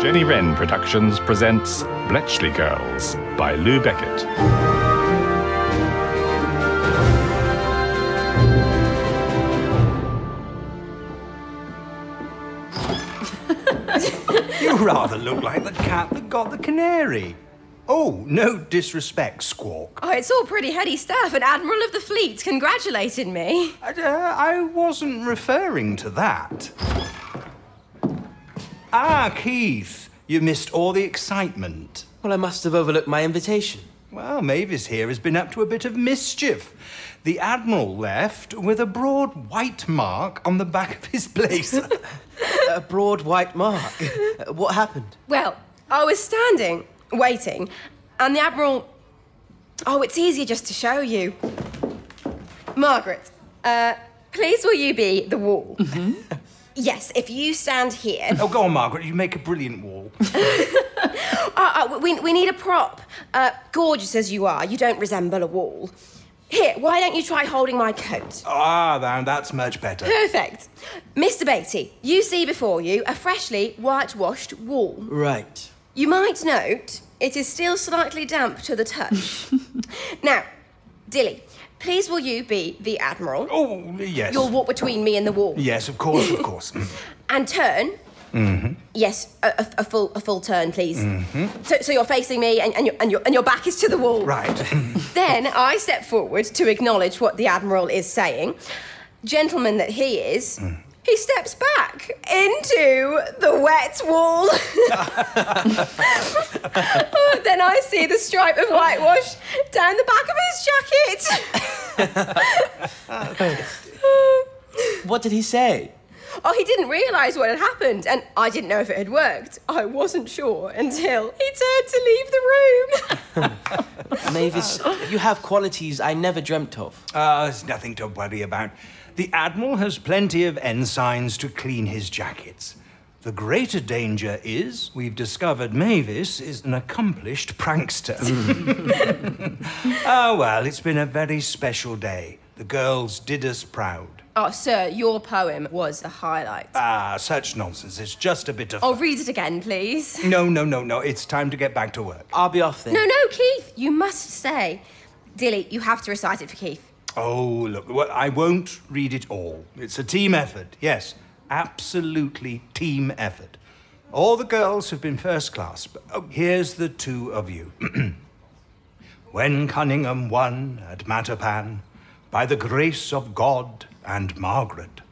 Jenny Wren Productions presents Bletchley Girls by Lou Beckett. You rather look like the cat that got the canary. Oh, no disrespect, Squawk. Oh, it's all pretty heady stuff. An admiral of the fleet congratulated me. Uh, I wasn't referring to that. Ah, Keith, you missed all the excitement. Well, I must have overlooked my invitation. Well, Mavis here has been up to a bit of mischief. The Admiral left with a broad white mark on the back of his blazer. A broad white mark. What happened? Well, I was standing, waiting, and the admiral. Oh, it's easier just to show you. Margaret, uh, please will you be the wall? Yes, if you stand here. oh, go on, Margaret, you make a brilliant wall. Uh, uh, we, we need a prop. Uh, gorgeous as you are, you don't resemble a wall. Here, why don't you try holding my coat? Ah, now that's much better. Perfect. Mr. Beatty, you see before you a freshly whitewashed wall. Right. You might note it is still slightly damp to the touch. now, Dilly, please will you be the Admiral? Oh, yes. You'll walk between me and the wall. Yes, of course, of course. And turn. Mm-hmm. Yes, a, a- a full a full turn, please. So, so you're facing me and, and, your, and, your, and your back is to the wall. right. Then I step forward to acknowledge what the Admiral is saying. Gentleman that he is, he steps back into the wet wall. then I see the stripe of whitewash down the back of his jacket. What did he say? Oh, he didn't realise what had happened, and I didn't know if it had worked. I wasn't sure until he turned to leave the room. Mavis, you have qualities I never dreamt of. Ah, there's nothing to worry about. The Admiral has plenty of ensigns to clean his jackets. The greater danger is we've discovered Mavis is an accomplished prankster. oh, well, it's been a very special day. The girls did us proud. oh, sir, your poem was a highlight. Ah, such nonsense. It's just a bit of. Oh, read it again, please. No, no, no, no. It's time to get back to work. I'll be off then. No, no, Keith, you must stay. Dilly, you have to recite it for Keith. Oh, look, well, I won't read it all. It's a team effort, yes, absolutely team effort. All the girls have been first class, but oh, here's the two of you. when Cunningham won at Matapan, by the grace of God and Margaret,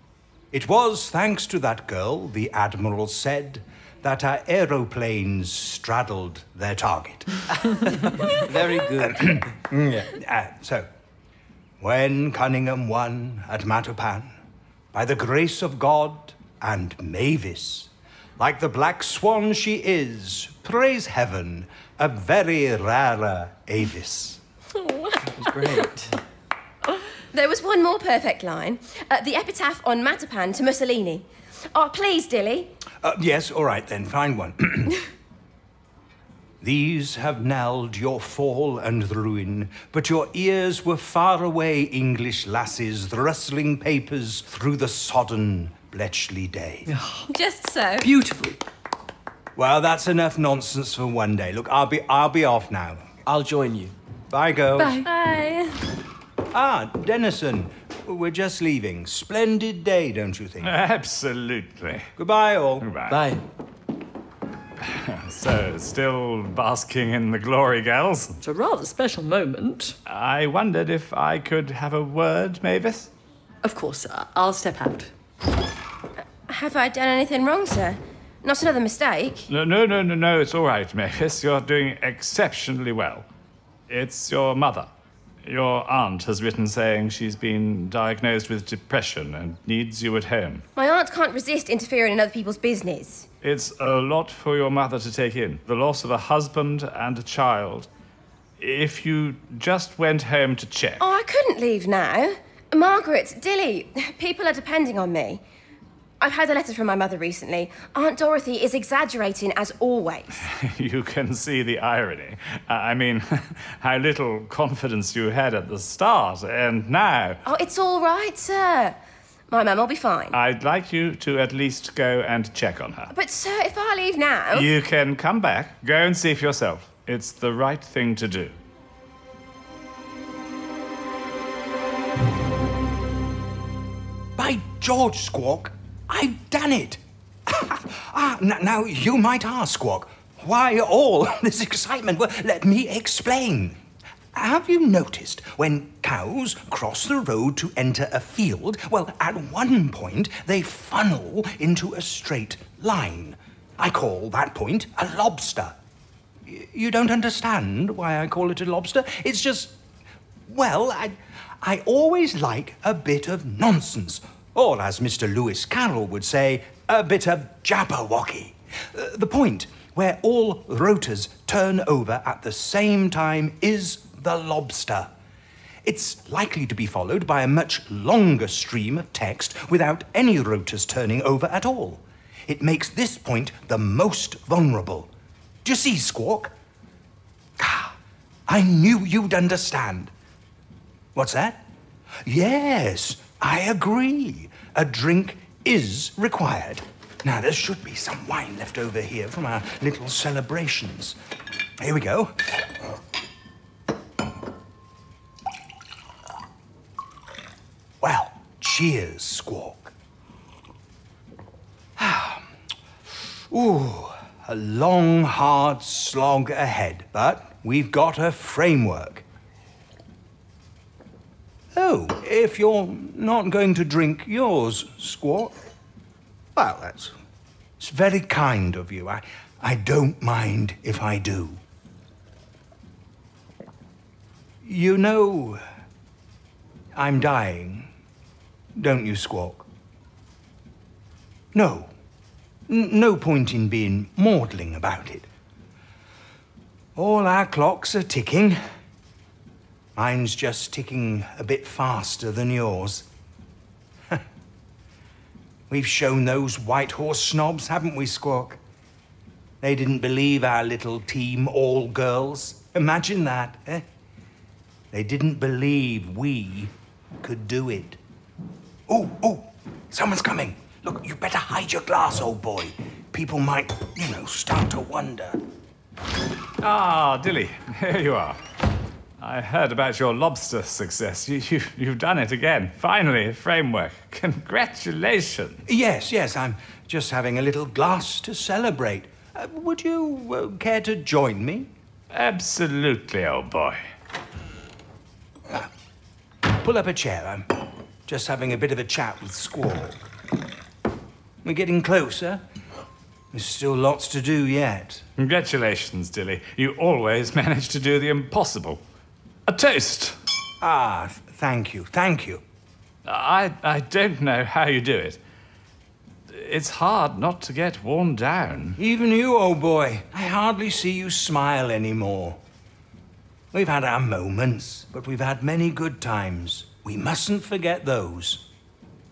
it was thanks to that girl, the Admiral said, that our aeroplanes straddled their target. Very good. Yeah. Uh, so, when Cunningham won at Matapan, by the grace of God and Mavis, like the black swan she is, praise heaven, a very rara avis. Great. There was one more perfect line uh, the epitaph on Matapan to Mussolini. Oh, please, Dilly. Uh, yes, all right then, find one. These have knelled your fall and ruin, but your ears were far away, English lasses, the rustling papers through the sodden Bletchley day. Just so. Beautiful. Well, that's enough nonsense for one day. Look, I'll be I'll be off now. I'll join you. Bye, girls. Bye. Bye. Ah, Denniston, we're just leaving. Splendid day, don't you think? Absolutely. Goodbye, all. Goodbye. Bye. So, still basking in the glory, gals? It's a rather special moment. I wondered if I could have a word, Mavis? Of course. Uh, I'll step out. Have I done anything wrong, sir? Not another mistake. No, no, no, no, no, it's all right, Mavis. You're doing exceptionally well. It's your mother. Your aunt has written saying she's been diagnosed with depression and needs you at home. My aunt can't resist interfering in other people's business. It's a lot for your mother to take in. The loss of a husband and a child. If you just went home to check. Oh, I couldn't leave now. Margaret, Dilly, people are depending on me. I've had a letter from my mother recently. Aunt Dorothy is exaggerating as always. You can see the irony. Uh, I mean, how little confidence you had at the start, and now. Oh, it's all right, sir. My mum will be fine. I'd like you to at least go and check on her. but, sir, if I leave now. You can come back, go and see for yourself. It's the right thing to do. By George, Squawk, I've done it. ah, n- now you might ask, Squawk, why all this excitement? Well, let me explain. Have you noticed when cows cross the road to enter a field? Well, at one point they funnel into a straight line. I call that point a lobster. You don't understand why I call it a lobster? It's just well, I, I always like a bit of nonsense, or as Mr. Lewis Carroll would say, a bit of jabberwocky. Uh, the point where all rotors turn over at the same time is the lobster. It's likely to be followed by a much longer stream of text without any rotors turning over at all. It makes this point the most vulnerable. Do you see, Squawk? Ah, I knew you'd understand. What's that? Yes, I agree. A drink is required. Now, there should be some wine left over here from our little celebrations. Here we go. Cheers, Squawk. Ah, ooh, a long, hard slog ahead, but we've got a framework. Oh, if you're not going to drink yours, Squawk, well, that's it's very kind of you. I, I don't mind if I do. You know, I'm dying, don't you, Squawk? No, N- no point in being maudling about it. All our clocks are ticking. Mine's just ticking a bit faster than yours. We've shown those white horse snobs, haven't we, Squawk? They didn't believe our little team, all girls. Imagine that, eh? They didn't believe we could do it. Oh, oh, someone's coming. Look, you better hide your glass, old boy. People might, you know, start to wonder. Ah, Dilly, here you are. I heard about your lobster success. You, you, you've done it again. Finally, a framework. Congratulations. Yes, yes, I'm just having a little glass to celebrate. Uh, would you uh, care to join me? Absolutely, old boy. Pull up a chair. I'm just having a bit of a chat with Squawk. We're getting closer. There's still lots to do yet. Congratulations, Dilly. You always manage to do the impossible. A toast. Ah, th- thank you, thank you. I, I don't know how you do it. It's hard not to get worn down. Even you, old boy. I hardly see you smile anymore. We've had our moments, but we've had many good times. We mustn't forget those.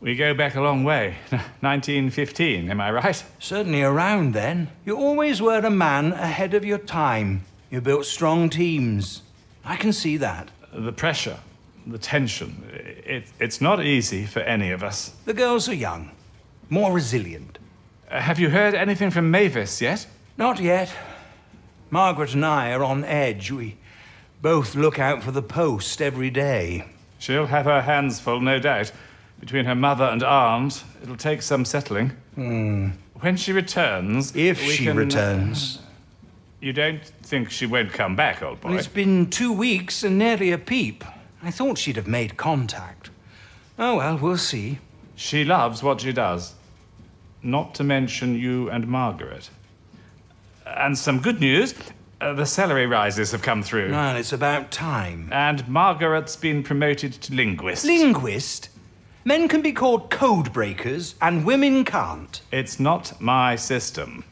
We go back a long way. 1915, am I right? Certainly around then, you always were a man ahead of your time. You built strong teams. I can see that. The pressure, the tension, it, it's not easy for any of us. The girls are young, more resilient. Uh, have you heard anything from Mavis yet? Not yet. Margaret and I are on edge. We both look out for the post every day. She'll have her hands full, no doubt. Between her mother and aunt, it'll take some settling. Hmm. When she returns. If she can- uh, returns. You don't think she won't come back, old boy? Well, it's been two weeks and nearly a peep. I thought she'd have made contact. Oh well, we'll see. She loves what she does. Not to mention you and Margaret. And some good news uh, the salary rises have come through. Well, it's about time. And Margaret's been promoted to linguist. Linguist? Men can be called code breakers, and women can't. it's not my system.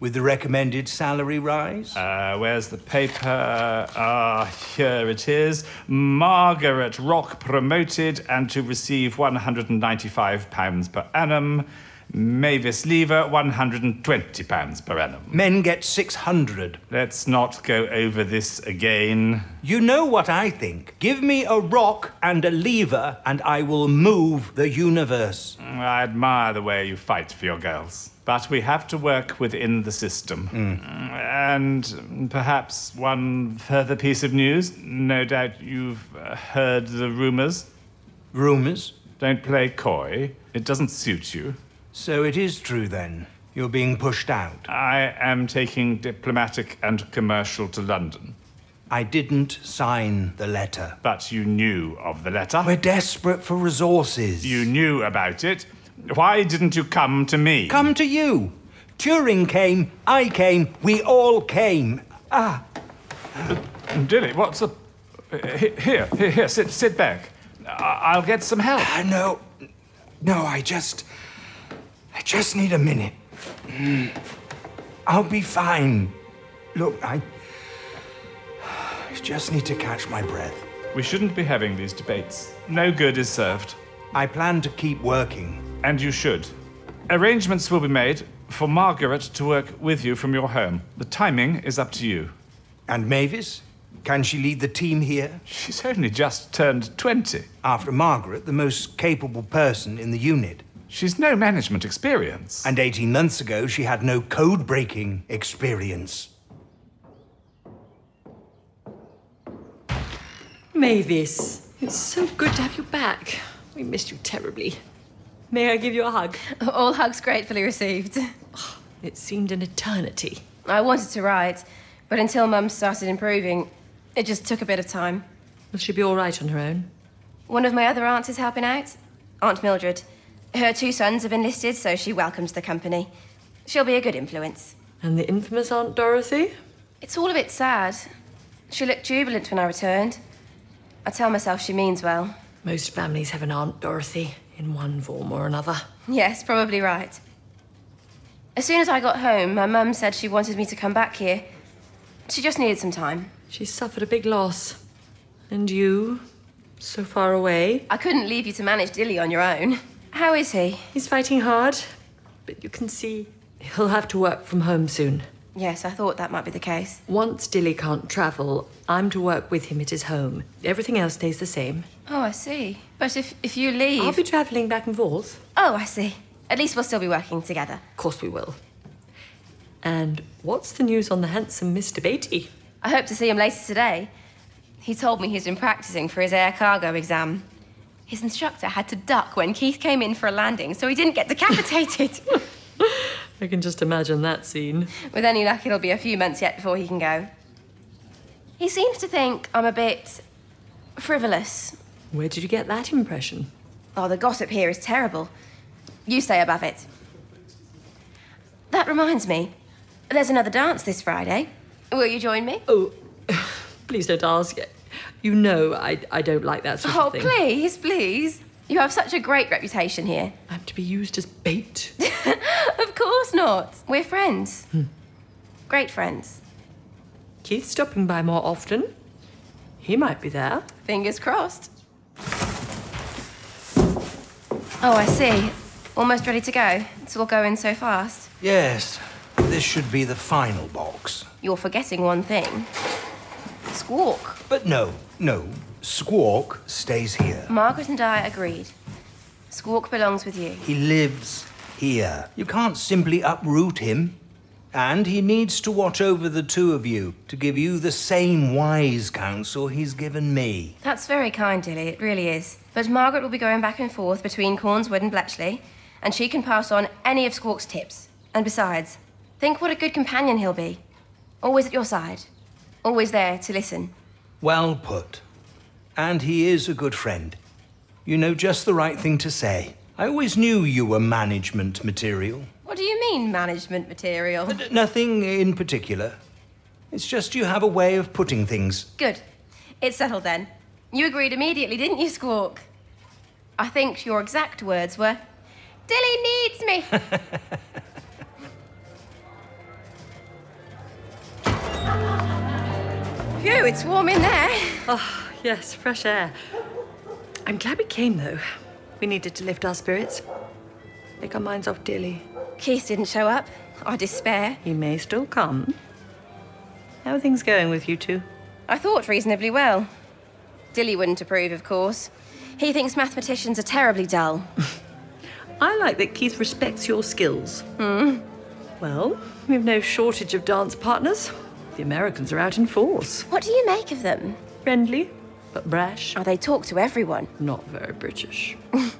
With the recommended salary rise? Uh, where's the paper? Ah, here it is. Margaret Rock promoted and to receive £195 per annum. Mavis Lever, £120 per annum. Men get 600. Let's not go over this again. You know what I think. Give me a rock and a lever, and I will move the universe. Mm, I admire the way you fight for your girls. But we have to work within the system. Hmm. Mm, and perhaps one further piece of news. No doubt you've uh, heard the rumors. Rumours? Don't play coy. It doesn't suit you. So it is true then. You're being pushed out. I am taking diplomatic and commercial to London. I didn't sign the letter. But you knew of the letter. We're desperate for resources. You knew about it. Why didn't you come to me? Come to you. Turing came, I came, we all came. Ah, Dilly, what's up? Here, here, here, sit, sit back. I'll get some help. ah, no. No, I just. I just need a minute. Mm. I'll be fine. Look, I. I just need to catch my breath. We shouldn't be having these debates. No good is served. I plan to keep working. And you should. Arrangements will be made for Margaret to work with you from your home. The timing is up to you. And Mavis? Can she lead the team here? She's only just turned 20. After Margaret, the most capable person in the unit. She's no management experience. And 18 months ago, she had no code breaking experience. Mavis, it's so good to have you back. We missed you terribly. May I give you a hug? All hugs gratefully received. It seemed an eternity. I wanted to write, but until Mum started improving, it just took a bit of time. Will she be all right on her own? One of my other aunts is helping out, Aunt Mildred. Her two sons have enlisted, so she welcomes the company. She'll be a good influence. And the infamous Aunt Dorothy? It's all a bit sad. She looked jubilant when I returned. I tell myself she means well. Most families have an Aunt Dorothy in one form or another. Yes, probably right. As soon as I got home, my mum said she wanted me to come back here. She just needed some time. She suffered a big loss. And you, so far away. I couldn't leave you to manage Dilly on your own. How is he? He's fighting hard, but you can see he'll have to work from home soon. Yes, I thought that might be the case. Once Dilly can't travel, I'm to work with him at his home. Everything else stays the same. Oh, I see. But if, if you leave. I'll be travelling back and forth. Oh, I see. At least we'll still be working together. Of course we will. And what's the news on the handsome Mr. Beatty? I hope to see him later today. He told me he's been practicing for his air cargo exam. His instructor had to duck when Keith came in for a landing, so he didn't get decapitated. I can just imagine that scene. With any luck, it'll be a few months yet before he can go. He seems to think I'm a bit frivolous. Where did you get that impression? Oh, the gossip here is terrible. You stay above it. That reminds me, there's another dance this Friday. Will you join me? Oh, please don't ask. You know I, I don't like that sort Oh, of thing. Oh, please, please. You have such a great reputation here. I'm to be used as bait. Of course not. We're friends. Hmm. Great friends. Keith's stopping by more often. He might be there. Fingers crossed. Oh, I see. Almost ready to go. It's all going so fast. Yes, this should be the final box. You're forgetting one thing. Squawk. But no, no. Squawk stays here. Margaret and I agreed. Squawk belongs with you. He lives here. You can't simply uproot him. And he needs to watch over the two of you to give you the same wise counsel he's given me. That's very kind, Dilly. It really is. But Margaret will be going back and forth between Courns Wood and Bletchley, and she can pass on any of Squawk's tips. And besides, think what a good companion he'll be. Always at your side. Always there to listen. Well put. And he is a good friend. You know just the right thing to say. I always knew you were management material. What do you mean, management material? Uh, n- Nothing in particular. It's just you have a way of putting things. Good. It's settled then. You agreed immediately, didn't you, Squawk? I think your exact words were Dilly needs me. Phew, it's warm in there. Oh, yes, fresh air. I'm glad we came, though. We needed to lift our spirits. Take our minds off Dilly. Keith didn't show up. I despair. He may still come. How are things going with you two? I thought reasonably well. Dilly wouldn't approve, of course. He thinks mathematicians are terribly dull. I like that Keith respects your skills. Hmm. Well, we've no shortage of dance partners. The Americans are out in force. What do you make of them? Friendly, but brash. Oh, they talk to everyone. Not very British.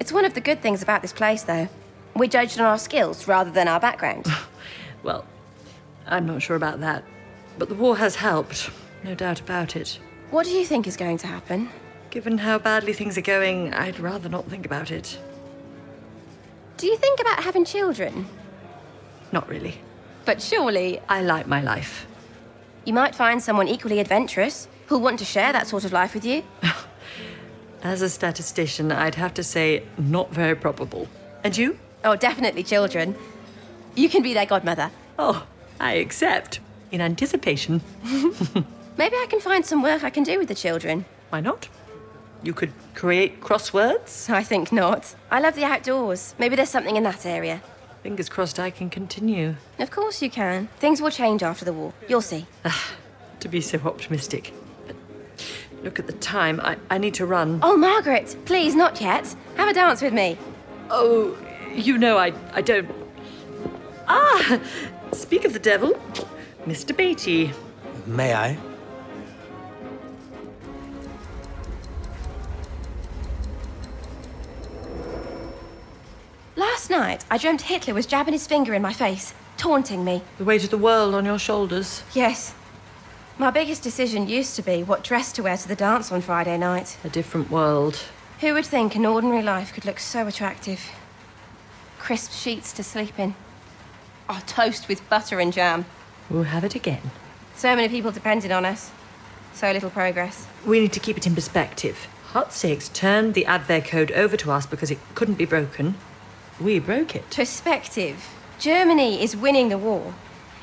It's one of the good things about this place, though. We're judged on our skills rather than our background. Well, I'm not sure about that. But the war has helped, no doubt about it. what do you think is going to happen? Given how badly things are going, I'd rather not think about it. Do you think about having children? Not really. But surely I like my life. you might find someone equally adventurous who'll want to share that sort of life with you. As a statistician, I'd have to say not very probable. And you? Oh, definitely children. You can be their godmother. Oh, I accept. In anticipation. Maybe I can find some work I can do with the children. Why not? You could create crosswords. I think not. I love the outdoors. Maybe there's something in that area. Fingers crossed I can continue. Of course you can. Things will change after the war. You'll see. To be so optimistic. But look at the time. I, I need to run. Oh, Margaret, please, not yet. Have a dance with me. Oh, you know I, I don't. Ah! Speak of the devil, Mr. Beatty. May I? Last night, I dreamt Hitler was jabbing his finger in my face, taunting me. The weight of the world on your shoulders. Yes. My biggest decision used to be what dress to wear to the dance on Friday night. A different world. Who would think an ordinary life could look so attractive? Crisp sheets to sleep in. Oh, toast with butter and jam. We'll have it again. So many people depended on us. So little progress. We need to keep it in perspective. Hut Six turned the Abwehr code over to us because it couldn't be broken. We broke it. Perspective. Germany is winning the war.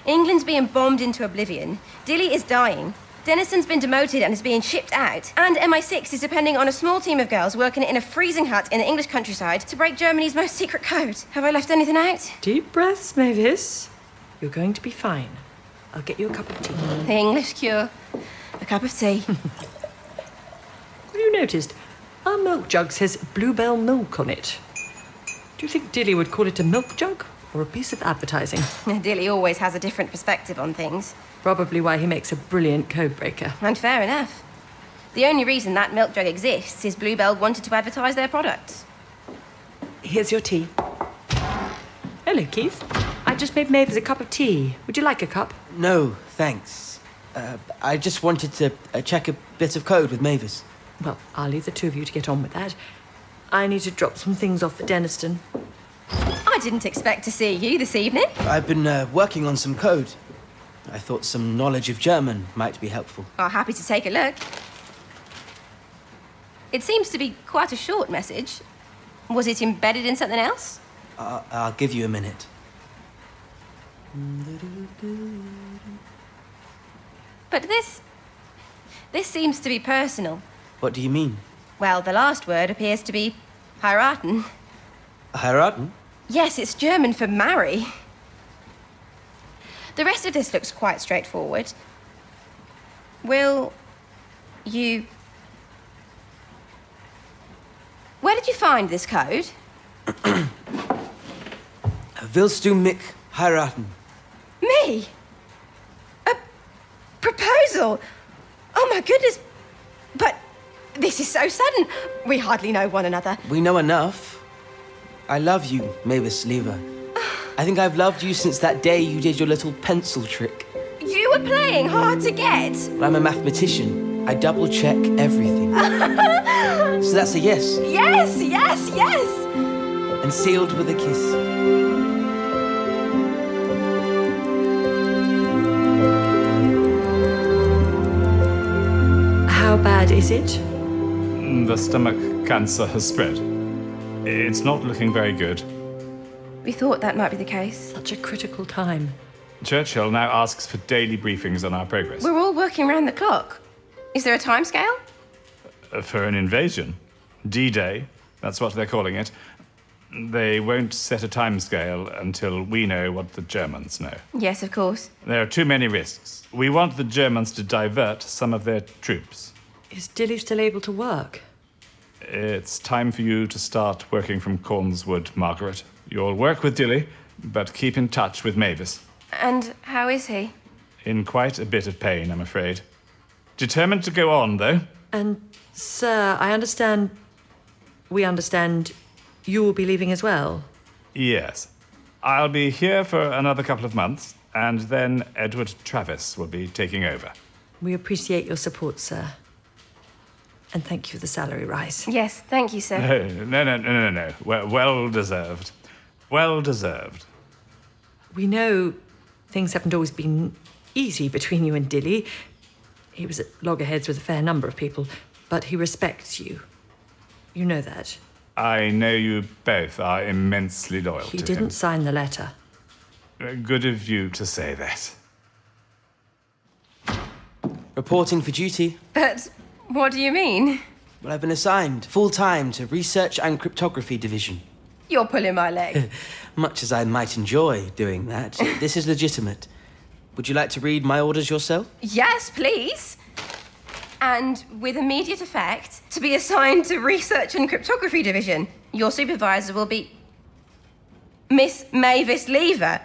England's being bombed into oblivion. Dilly is dying. Denniston's been demoted and is being shipped out. And MI6 is depending on a small team of girls working in a freezing hut in the English countryside to break Germany's most secret code. Have I left anything out? Deep breaths, Mavis. You're going to be fine. I'll get you a cup of tea. The English cure. A cup of tea. Have you noticed? Our milk jug says Bluebell milk on it. Do you think Dilly would call it a milk jug or a piece of advertising? Dilly always has a different perspective on things. Probably why he makes a brilliant code breaker. And fair enough. The only reason that milk jug exists is Bluebell wanted to advertise their products. Here's your tea. Hello, Keith. I just made Mavis a cup of tea. Would you like a cup? No, thanks. Uh, I just wanted to uh, check a bit of code with Mavis. Well, I'll leave the two of you to get on with that. I need to drop some things off at Denniston. I didn't expect to see you this evening. I've been uh, working on some code. I thought some knowledge of German might be helpful. Oh, happy to take a look. It seems to be quite a short message. Was it embedded in something else? I- I'll give you a minute. But this. This seems to be personal. What do you mean? Well, the last word appears to be heiraten. Heiraten? Yes, it's German for marry. The rest of this looks quite straightforward. Will you. Where did you find this code? Willst du mich heiraten? Me? A proposal? Oh my goodness. But this is so sudden. We hardly know one another. We know enough. I love you, Mavis Lever. I think I've loved you since that day you did your little pencil trick. You were playing hard to get. I'm a mathematician. I double check everything. so that's a yes. Yes, yes, yes. And sealed with a kiss. How bad is it? The stomach cancer has spread. It's not looking very good. We thought that might be the case. Such a critical time. Churchill now asks for daily briefings on our progress. We're all working round the clock. Is there a time scale? Uh, For an invasion. D Day, that's what they're calling it. They won't set a timescale until we know what the Germans know. Yes, of course. There are too many risks. We want the Germans to divert some of their troops. Is Dilly still able to work? It's time for you to start working from Courns Wood, Margaret. You'll work with Dilly, but keep in touch with Mavis. And how is he? In quite a bit of pain, I'm afraid. Determined to go on, though. And, sir, I understand. We understand you will be leaving as well. Yes. I'll be here for another couple of months, and then Edward Travis will be taking over. We appreciate your support, sir. And thank you for the salary rise. Yes, thank you, sir. No, no, no, no, no, no. Well, well deserved. Well deserved. We know things haven't always been easy between you and Dilly. He was at loggerheads with a fair number of people, but he respects you. You know that. I know you both are immensely loyal He to didn't sign the letter. Uh, good of you to say that. Reporting for duty. But what do you mean? Well, I've been assigned full time to Research and Cryptography Division. You're pulling my leg. Much as I might enjoy doing that, this is legitimate. Would you like to read my orders yourself? yes, please. And with immediate effect, to be assigned to Research and Cryptography Division. Your supervisor will be Miss Mavis Lever.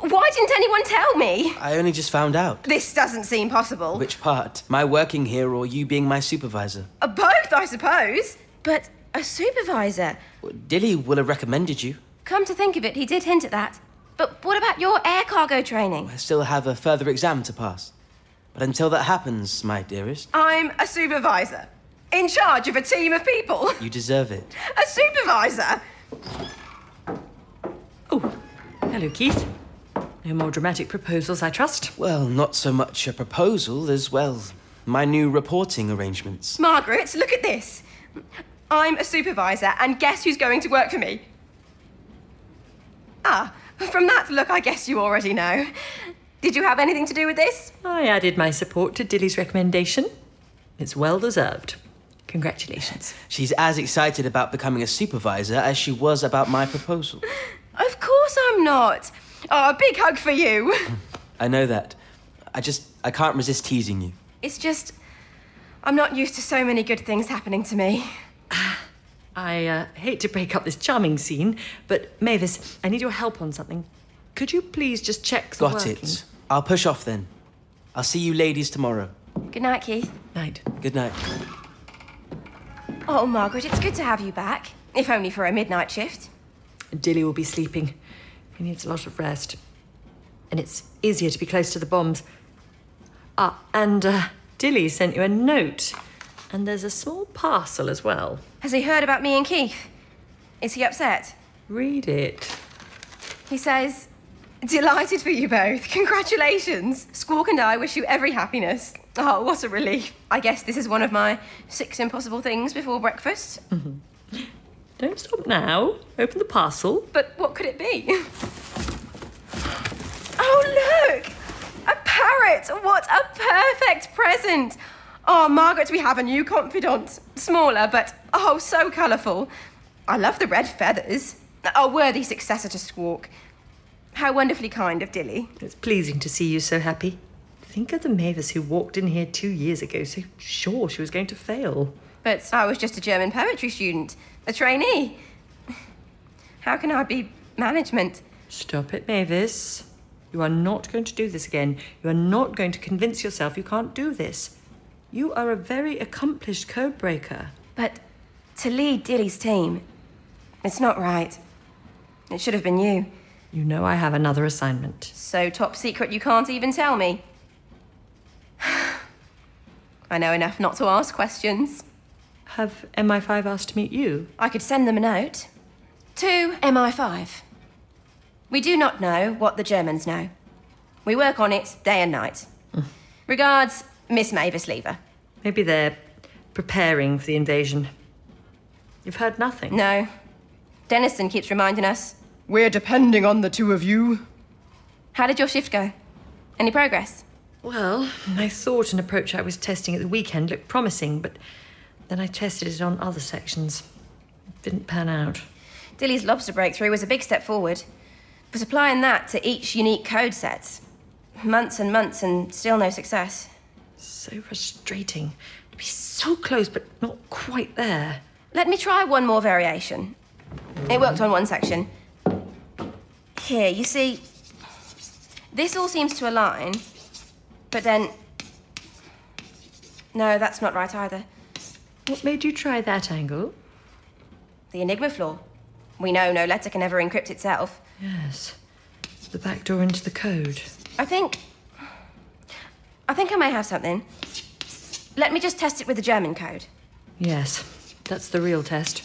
Why didn't anyone tell me? I only just found out. This doesn't seem possible. Which part? My working here or you being my supervisor? Uh, Both, I suppose. But a supervisor. Well, Dilly will have recommended you. Come to think of it, he did hint at that. But what about your air cargo training? I still have a further exam to pass. But until that happens, my dearest, I'm a supervisor. In charge of a team of people. you deserve it. A supervisor? Oh, hello, Keith. No more dramatic proposals, I trust. Well, not so much a proposal as, well, my new reporting arrangements. Margaret, look at this. I'm a supervisor, and guess who's going to work for me? Ah, from that look, I guess you already know. Did you have anything to do with this? I added my support to Dilly's recommendation. It's well deserved. Congratulations. She's as excited about becoming a supervisor as she was about my proposal. Of course I'm not. Oh, a big hug for you. I know that. I just, I can't resist teasing you. It's just, I'm not used to so many good things happening to me. I uh, hate to break up this charming scene, but Mavis, I need your help on something. Could you please just check the Got working? it. I'll push off then. I'll see you ladies tomorrow. Good night, Keith. Night. Good night. Oh, Margaret, it's good to have you back, if only for a midnight shift. Dilly will be sleeping. He needs a lot of rest. And it's easier to be close to the bombs. Ah, and uh, Dilly sent you a note. And there's a small parcel as well. Has he heard about me and Keith? Is he upset? Read it. He says, Delighted for you both. Congratulations. Squawk and I wish you every happiness. Oh, what a relief. I guess this is one of my six impossible things before breakfast. Don't stop now. Open the parcel. But what could it be? Oh, look! A parrot! What a perfect present! Oh, Margaret, we have a new confidant. Smaller, but oh, so colourful. I love the red feathers. A worthy successor to Squawk. How wonderfully kind of Dilly. It's pleasing to see you so happy. Think of the Mavis who walked in here two years ago, so sure she was going to fail. But I was just a German poetry student, a trainee. How can I be management? Stop it, Mavis. You are not going to do this again. You are not going to convince yourself you can't do this. You are a very accomplished code breaker. But to lead Dilly's team, it's not right. It should have been you. You know I have another assignment. So top secret you can't even tell me. I know enough not to ask questions. Have MI5 asked to meet you? I could send them a note. To MI5. We do not know what the Germans know. We work on it day and night. Regards, Miss Mavis Lever. Maybe they're preparing for the invasion. You've heard nothing. No. Denniston keeps reminding us. We're depending on the two of you. How did your shift go? Any progress? Well, I thought an approach I was testing at the weekend looked promising, but then I tested it on other sections. It didn't pan out. Dilly's lobster breakthrough was a big step forward. But applying that to each unique code set, months and months and still no success. So frustrating. To be so close, but not quite there. Let me try one more variation. It worked on one section. Here, you see, this all seems to align, but then. No, that's not right either. What made you try that angle? The Enigma flaw. We know no letter can ever encrypt itself. Yes. The back door into the code. I think. I think I may have something. Let me just test it with the German code. Yes, that's the real test.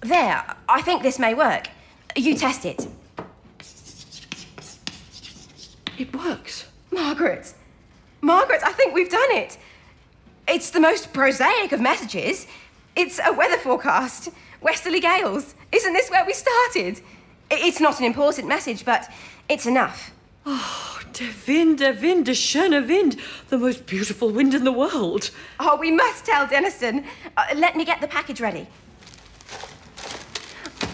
There, I think this may work. You test it. It works. Margaret! Margaret, I think we've done it. It's the most prosaic of messages. It's a weather forecast. Westerly gales. Isn't this where we started? It's not an important message, but it's enough. Oh, der Wind, der Wind, der schöne Wind. The most beautiful wind in the world. Oh, we must tell Denniston. Uh, let me get the package ready.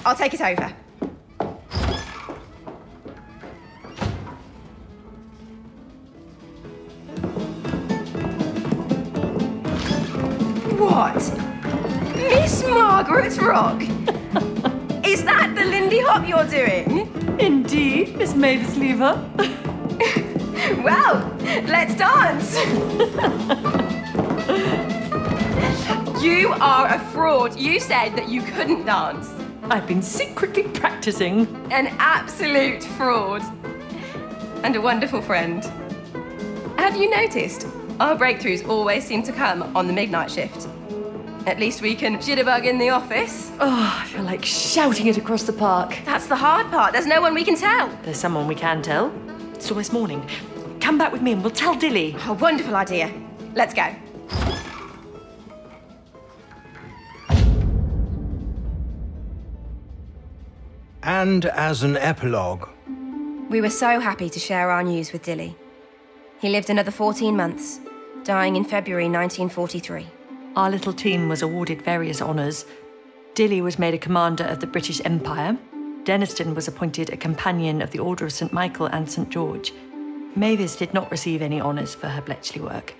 I'll take it over. Miss Rock? Is that the Lindy Hop you're doing? Indeed, Miss Mavis Lever. Well, let's dance. you are a fraud. You said that you couldn't dance. I've been secretly practicing. An absolute fraud. And a wonderful friend. Have you noticed? Our breakthroughs always seem to come on the midnight shift. At least we can jitterbug in the office. Oh, I feel like shouting it across the park. That's the hard part. There's no one we can tell. There's someone we can tell. It's almost morning. Come back with me and we'll tell Dilly. A wonderful idea. Let's go. And as an epilogue, We were so happy to share our news with Dilly. He lived another 14 months, dying in February 1943. Our little team was awarded various honours. Dilly was made a commander of the British Empire. Denniston was appointed a companion of the Order of St Michael and St George. Mavis did not receive any honours for her Bletchley work.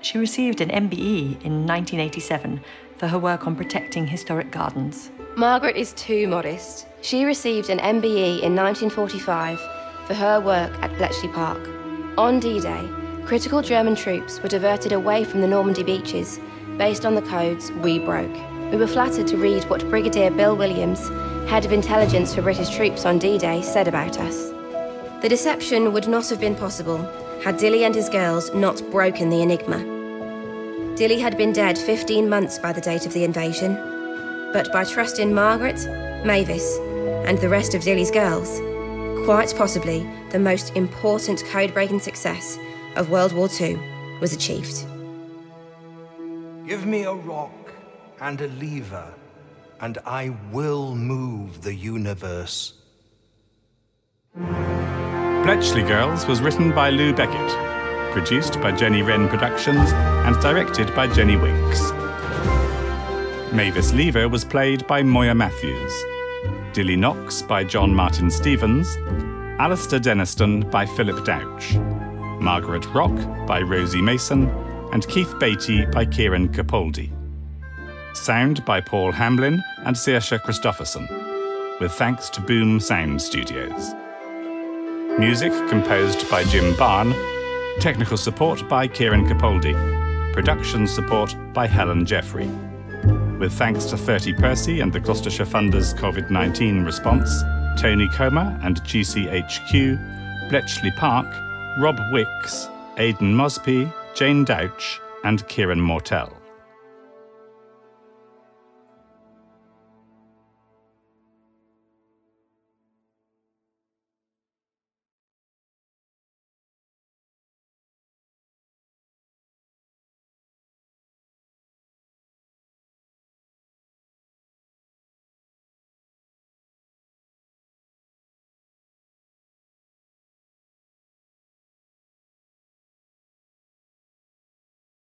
She received an MBE in 1987 for her work on protecting historic gardens. Margaret is too modest. She received an MBE in 1945 for her work at Bletchley Park. On D Day, critical German troops were diverted away from the Normandy beaches based on the codes we broke. We were flattered to read what Brigadier Bill Williams, head of intelligence for British troops on D Day, said about us. The deception would not have been possible had Dilly and his girls not broken the enigma. Dilly had been dead 15 months by the date of the invasion, but by trusting Margaret, Mavis, and the rest of Dilly's girls, quite possibly the most important code breaking success of World War II was achieved. Give me a rock and a lever, and I will move the universe. Bletchley Girls was written by Lou Beckett, produced by Jenny Wren Productions, and directed by Jenny Winks. Mavis Lever was played by Moya Matthews, Dilly Knox by John Martin Stevens, Alistair Denniston by Philip Douch, Margaret Rock by Rosie Mason, and Keith Beatty by Kieran Capaldi. Sound by Paul Hamlin and Saoirse Christopherson, with thanks to Boom Sound Studios. Music composed by Jim Barn. Technical support by Kieran Capaldi. Production support by Helen Jeffrey. With thanks to 30 Percy and the Gloucestershire Funders COVID 19 response, Tony Comer and GCHQ, Bletchley Park, Rob Wicks, Aidan Mosby, Jane Douch, and Kieran Mortell.